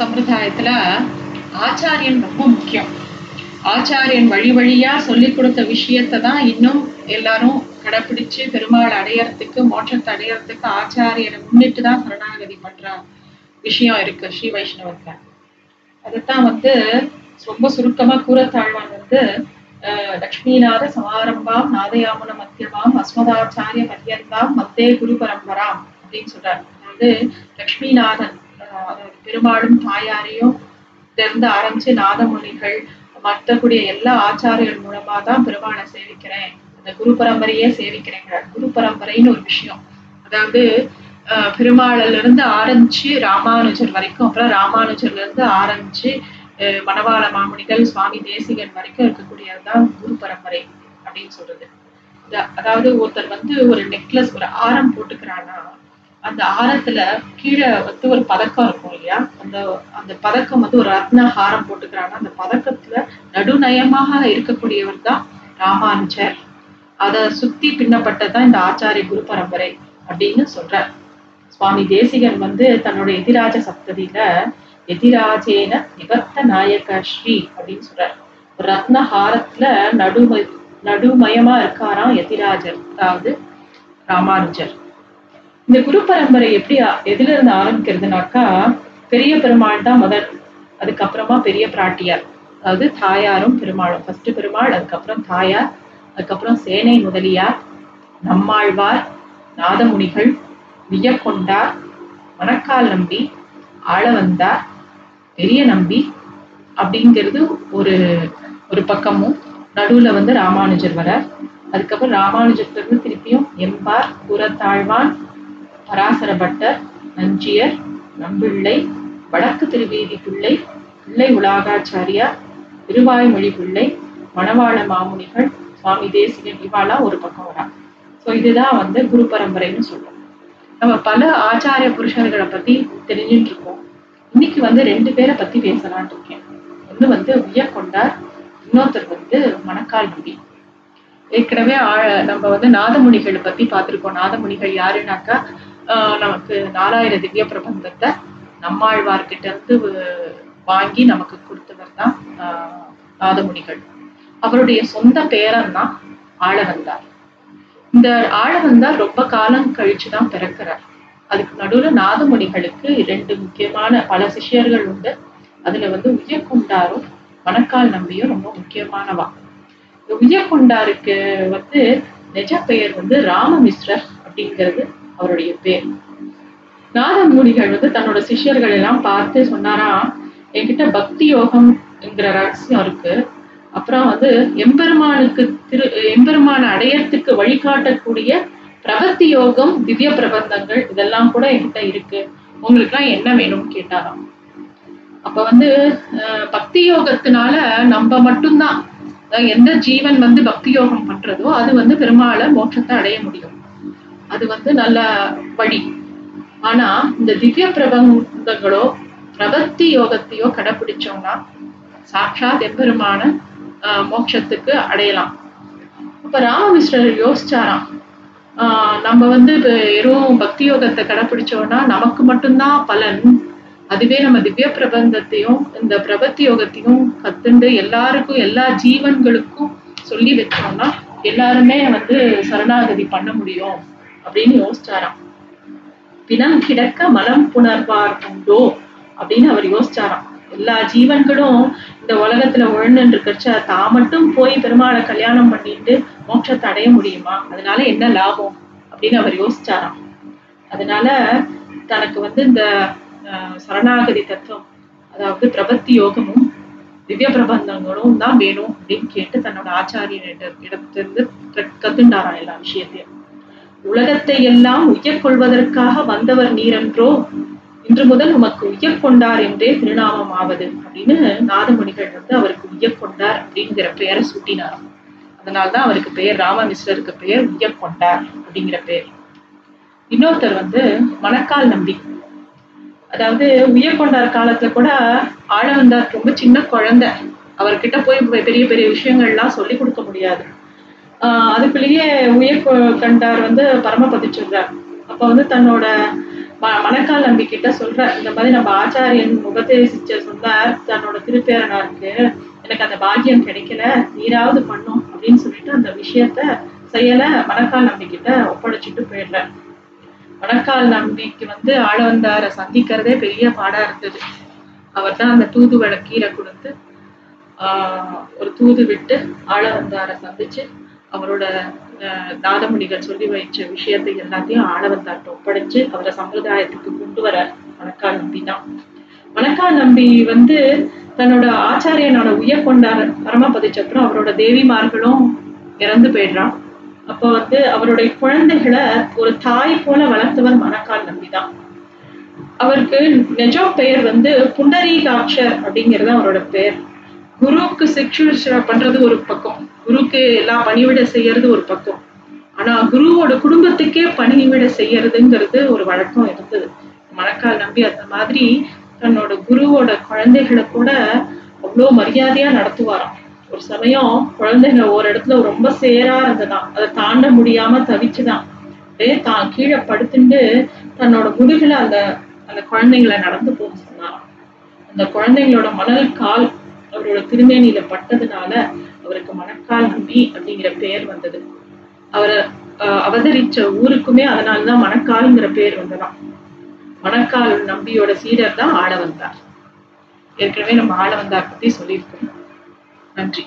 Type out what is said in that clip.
சம்பிரதாயத்துல ஆச்சாரியன் ரொம்ப முக்கியம். ஆச்சாரியன் வழி வழியா சொல்லி கொடுத்த விஷயத்தை தான் இன்னும் எல்லாரும் கடைப்பிடிச்சு பெருமாள் அடையறதுக்கு மோட்சத்தை அடையறதுக்கு ஆச்சாரியனை முன்னிட்டு தான் சரணாகதி பண்ற விஷயம் இருக்கு ஸ்ரீ வைஷ்ணவத்துல அதுதான் வந்து ரொம்ப சுருக்கமா கூறத்தாழ்வான் வந்து லக்ஷ்மிநாத சமாரம்பாம் நாதயாமுன மத்தியமாம் அஸ்மதாச்சாரிய பர்யந்தாம் மத்தே குரு பரம்பராம் அப்படின்னு சொல்றாரு. அதாவது லக்ஷ்மிநாதன் பெரும்பாலும் தாயாரையும் இருந்து ஆரம்பிச்சு நாதமுனிகள் மற்றக்கூடிய எல்லா ஆச்சாரியர்கள் மூலமா தான் பெருமாளை சேவிக்கிறேன். அந்த குரு பரம்பரையே சேவிக்கிறேங்கிறார். குரு பரம்பரைன்னு ஒரு விஷயம். அதாவது அஹ், பெருமாள்ல இருந்து ஆரம்பிச்சு ராமானுஜர் வரைக்கும் அப்புறம் ராமானுஜர்ல இருந்து ஆரம்பிச்சு மணவாள மாமுனிகள் சுவாமி தேசிகன் வரைக்கும் இருக்கக்கூடியதுதான் குரு பரம்பரை அப்படின்னு சொல்றது. அதாவது ஒருத்தர் வந்து ஒரு நெக்லஸ் ஒரு ஆரம் போட்டுக்கிறான்னா அந்த ஆரத்துல கீழே வந்து ஒரு பதக்கம் இருக்கும் இல்லையா? அந்த அந்த பதக்கம் வந்து ஒரு ரத்ன ஹாரம் போட்டுக்கிறான்னா அந்த பதக்கத்துல நடுநயமாக இருக்கக்கூடியவர் தான் ராமானுஜர். அதை சுத்தி பின்னப்பட்டதான் இந்த ஆச்சாரிய குரு பரம்பரை அப்படின்னு சொல்றார். சுவாமி தேசிகன் வந்து தன்னோட எதிராஜ சப்ததியில எதிராஜேன நிபத்த நாயக ஸ்ரீ அப்படின்னு சொல்றார். ஒரு ரத்ன ஹாரத்துல நடும நடுமயமா இருக்காராம் எதிராஜர் அதாவது ராமானுஜர். இந்த குரு பரம்பரை எப்படி எதுல இருந்து ஆரம்பிக்கிறதுனாக்கா பெரிய பெருமாள் தான் முதல். அதுக்கப்புறமா பெரிய பிராட்டியார். அதாவது தாயாரும் பெருமாளும். ஃபர்ஸ்ட் பெருமாள் அதுக்கப்புறம் தாயார் அதுக்கப்புறம் சேனை முதலியார் நம்மாழ்வார் நாதமுனிகள் வியக்கொண்டார் மணக்கால் நம்பி ஆளவந்தார் பெரிய நம்பி அப்படிங்கிறது ஒரு ஒரு பக்கமும். நடுவில் வந்து ராமானுஜர் வரார். அதுக்கப்புறம் ராமானுஜர் திருப்பியும் எம்பார் புறத்தாழ்வான் பராசர பட்டர் நஞ்சியர் நம்பிள்ளை வடக்கு திருவீதி பிள்ளை பிள்ளை உலகாச்சாரியார் திருவாய்மொழி பிள்ளை மணவாள மாமுனிகள் சுவாமி தேசிகன் இவாலாம் ஒரு பக்கம் வரா. ஸோ இதுதான் வந்து குரு பரம்பரைன்னு சொல்றோம். நம்ம பல ஆச்சாரிய புருஷர்களை பத்தி தெரிஞ்சுட்டு இருக்கோம். இன்னைக்கு வந்து ரெண்டு பேரை பத்தி பேசலாம்னு இருக்கேன். ஒன்று வந்து வியக்கொண்டார் இன்னொருத்தர் வந்து மணக்கால் முடி ஏற்கனவே ஆ- நம்ம வந்து நாதமுனிகளை பத்தி பார்த்திருக்கோம். நாதமுனிகள் யாருனாக்கா நமக்கு நாலாயிர திவ்ய பிரபந்தத்தை நம்மாழ்வார்கிட்ட இருந்து வாங்கி நமக்கு கொடுத்தவர் தான் ஆஹ் நாதமுனிகள். அவருடைய சொந்த பேரன் தான் ஆளவந்தார் இந்த ஆளவந்தார் ரொம்ப காலம் கழிச்சு தான் பிறக்கிறார். அதுக்கு நடுவுல நாதமுனிகளுக்கு ரெண்டு முக்கியமான பல சிஷ்யர்கள் உண்டு. அதுல வந்து உய்யக்கொண்டாரும் மணக்கால் நம்பியும் ரொம்ப முக்கியமானவா. இந்த வந்து நிஜ பெயர் வந்து ராமமிஸ்ரர் அப்படிங்கிறது அவருடைய பேர். நாதமுனிகள் வந்து தன்னோட சிஷ்யர்கள் எல்லாம் பார்த்து சொன்னாராம் என்கிட்ட பக்தி யோகம்ங்கிற ரகசியம் இருக்கு. அப்புறம் வந்து எம்பெருமானுக்கு திரு எம்பெருமான அடையறதுக்கு வழிகாட்டக்கூடிய பிரபத்தி யோகம் திவ்ய பிரபந்தங்கள் இதெல்லாம் கூட என்கிட்ட இருக்கு. உங்களுக்குலாம் என்ன வேணும்னு கேட்டாராம். அப்ப வந்து அஹ், பக்தி யோகத்தினால நம்ம மட்டும்தான். எந்த ஜீவன் வந்து பக்தி யோகம் பண்றதோ அது வந்து பெருமாளை மோட்சத்தை அடைய முடியும். அது வந்து நல்ல வழி. ஆனா இந்த திவ்ய பிரபந்தங்களோ பிரபத்தி யோகத்தையோ கடைபிடிச்சோம்னா சாட்சாத் எப்பெருமான ஆஹ், மோட்சத்துக்கு அடையலாம். அப்ப ராமகிருஷ்ணர் யோசிச்சாராம் ஆஹ், நம்ம வந்து வெறும் பக்தி யோகத்தை கடைபிடிச்சோம்னா நமக்கு மட்டும்தான் பலன். அதுவே நம்ம திவ்ய பிரபந்தத்தையும் இந்த பிரபத்தி யோகத்தையும் கத்துண்டு எல்லாருக்கும் எல்லா ஜீவன்களுக்கும் சொல்லி வச்சோம்னா எல்லாருமே வந்து சரணாகதி பண்ண முடியும். அப்படின்னு யோசிச்சாராம். பிணம் கிடக்க மலம் புணர்வார் உண்டோ? அப்படின்னு அவர் யோசிச்சாராம். எல்லா ஜீவன்களும் இந்த உலகத்துல உழன்னு இருக்கிறச்ச தான் மட்டும் போய் பெருமாளை கல்யாணம் பண்ணிட்டு மோட்சத்தை அடைய முடியுமா? அதனால என்ன லாபம்? அப்படின்னு அவர் யோசிச்சாராம். அதனால தனக்கு வந்து இந்த சரணாகதி தத்துவம் அதாவது பிரபத்தி யோகமும் திவ்ய பிரபந்தங்களும் தான் வேணும் அப்படின்னு கேட்டு தன்னோட ஆச்சாரியனிட இடத்திலிருந்து கத்- கத்துண்டாராம் எல்லா விஷயத்தையும். உலகத்தை எல்லாம் உய்யக் கொள்வதற்காக வந்தவர் நீரென்றோ? இன்று முதல் உமக்கு உய்யக் கொண்டார் என்றே திருநாமம் ஆவது அப்படின்னு நாதமுனிகள் வந்து அவருக்கு உய்யக் கொண்டார் அப்படிங்கிற பெயரை சூட்டினாராம் அதனால்தான் அவருக்கு பெயர் ராமமிஸ்ரருக்கு பெயர் உய்யக் கொண்டார் அப்படிங்கிற பெயர். இன்னொருத்தர் வந்து மணக்கால் நம்பி. அதாவது உயர்கொண்டார் காலத்துல கூட ஆழவந்தார் ரொம்ப சின்ன குழந்தை. அவர்கிட்ட போய் பெரிய பெரிய விஷயங்கள்லாம் சொல்லி கொடுக்க முடியாது. அதுக்குள்ளேயே உயர் கண்டார் வந்து பரமபதிச்சிடுறார். அப்ப வந்து தன்னோட ம- மணக்கால் நம்பி கிட்ட இந்த மாதிரி நம்ம ஆச்சாரியன் உபதேசிச்ச சொன்னார் தன்னோட திருப்பேரனாருக்கு எனக்கு அந்த பாக்கியம் கிடைக்கல நீராவது பண்ணும் அப்படின்னு சொல்லிட்டு அந்த விஷயத்த செயல மணக்கால் நம்பி கிட்ட ஒப்படைச்சிட்டு போயிடுறார். மணக்கால் நம்பிக்கு வந்து ஆளவந்தார சந்திக்கிறதே பெரிய பாடா இருந்தது. அவர் தான் அந்த தூதுவளை கீழே கொடுத்து ஆஹ் ஒரு தூது விட்டு ஆளவந்தார சந்திச்சு அவரோட ஆஹ் நாதமுனிகள் சொல்லி வைச்ச விஷயத்தை எல்லாத்தையும் ஆளவந்தார்ட்ட ஒப்படைச்சு அவரை சம்பிரதாயத்துக்கு கொண்டு வர மணக்கால் நம்பி தான். மணக்கா நம்பி வந்து தன்னோட ஆச்சாரியனோட உயர் கொண்டார பரமபதிச்ச அப்புறம் அவரோட தேவிமார்களும் இறந்து போயிடுறான். அப்போ வந்து அவருடைய குழந்தைகளை ஒரு தாய் போல வளர்த்தவர் மணக்கால் நம்பி தான். அவருக்கு நெஜம் பெயர் வந்து புண்டரீகாட்சர் அப்படிங்கிறது அவரோட பெயர். குருவுக்கு சிக்ஷுஷா பண்றது ஒரு பக்கம். குருக்கு எல்லா பணிவிட செய்யறது ஒரு பக்கம். ஆனா குருவோட குடும்பத்துக்கே பணிவிட செய்யறதுங்கிறது ஒரு வழக்கம் இருந்தது. மணக்கால் நம்பி அந்த மாதிரி தன்னோட குருவோட குழந்தைகளை கூட அவ்வளோ மரியாதையா நடத்துவாராம். ஒரு சமயம் குழந்தைங்க ஒரு இடத்துல ரொம்ப சேரா இருந்ததான் அதை தாண்ட முடியாம தவிச்சுதான் அப்படியே தான் கீழே படுத்துட்டு தன்னோட முதுகுல அந்த அந்த குழந்தைங்களை நடந்து போக சொன்னாராம். அந்த குழந்தைங்களோட மணல் கால் அவரோட திருமேனியில பட்டதுனால அவருக்கு மணக்கால் நம்பி அப்படிங்கிற பெயர் வந்தது. அவரை அவதரிச்ச ஊருக்குமே அதனாலதான் மணக்கால்ங்கிற பேர் வந்ததாம். மணக்கால் நம்பியோட சீடர் தான் ஆளவந்தார் ஏற்கனவே நம்ம ஆளவந்தார் பத்தி சொல்லியிருக்கோம். நன்றி.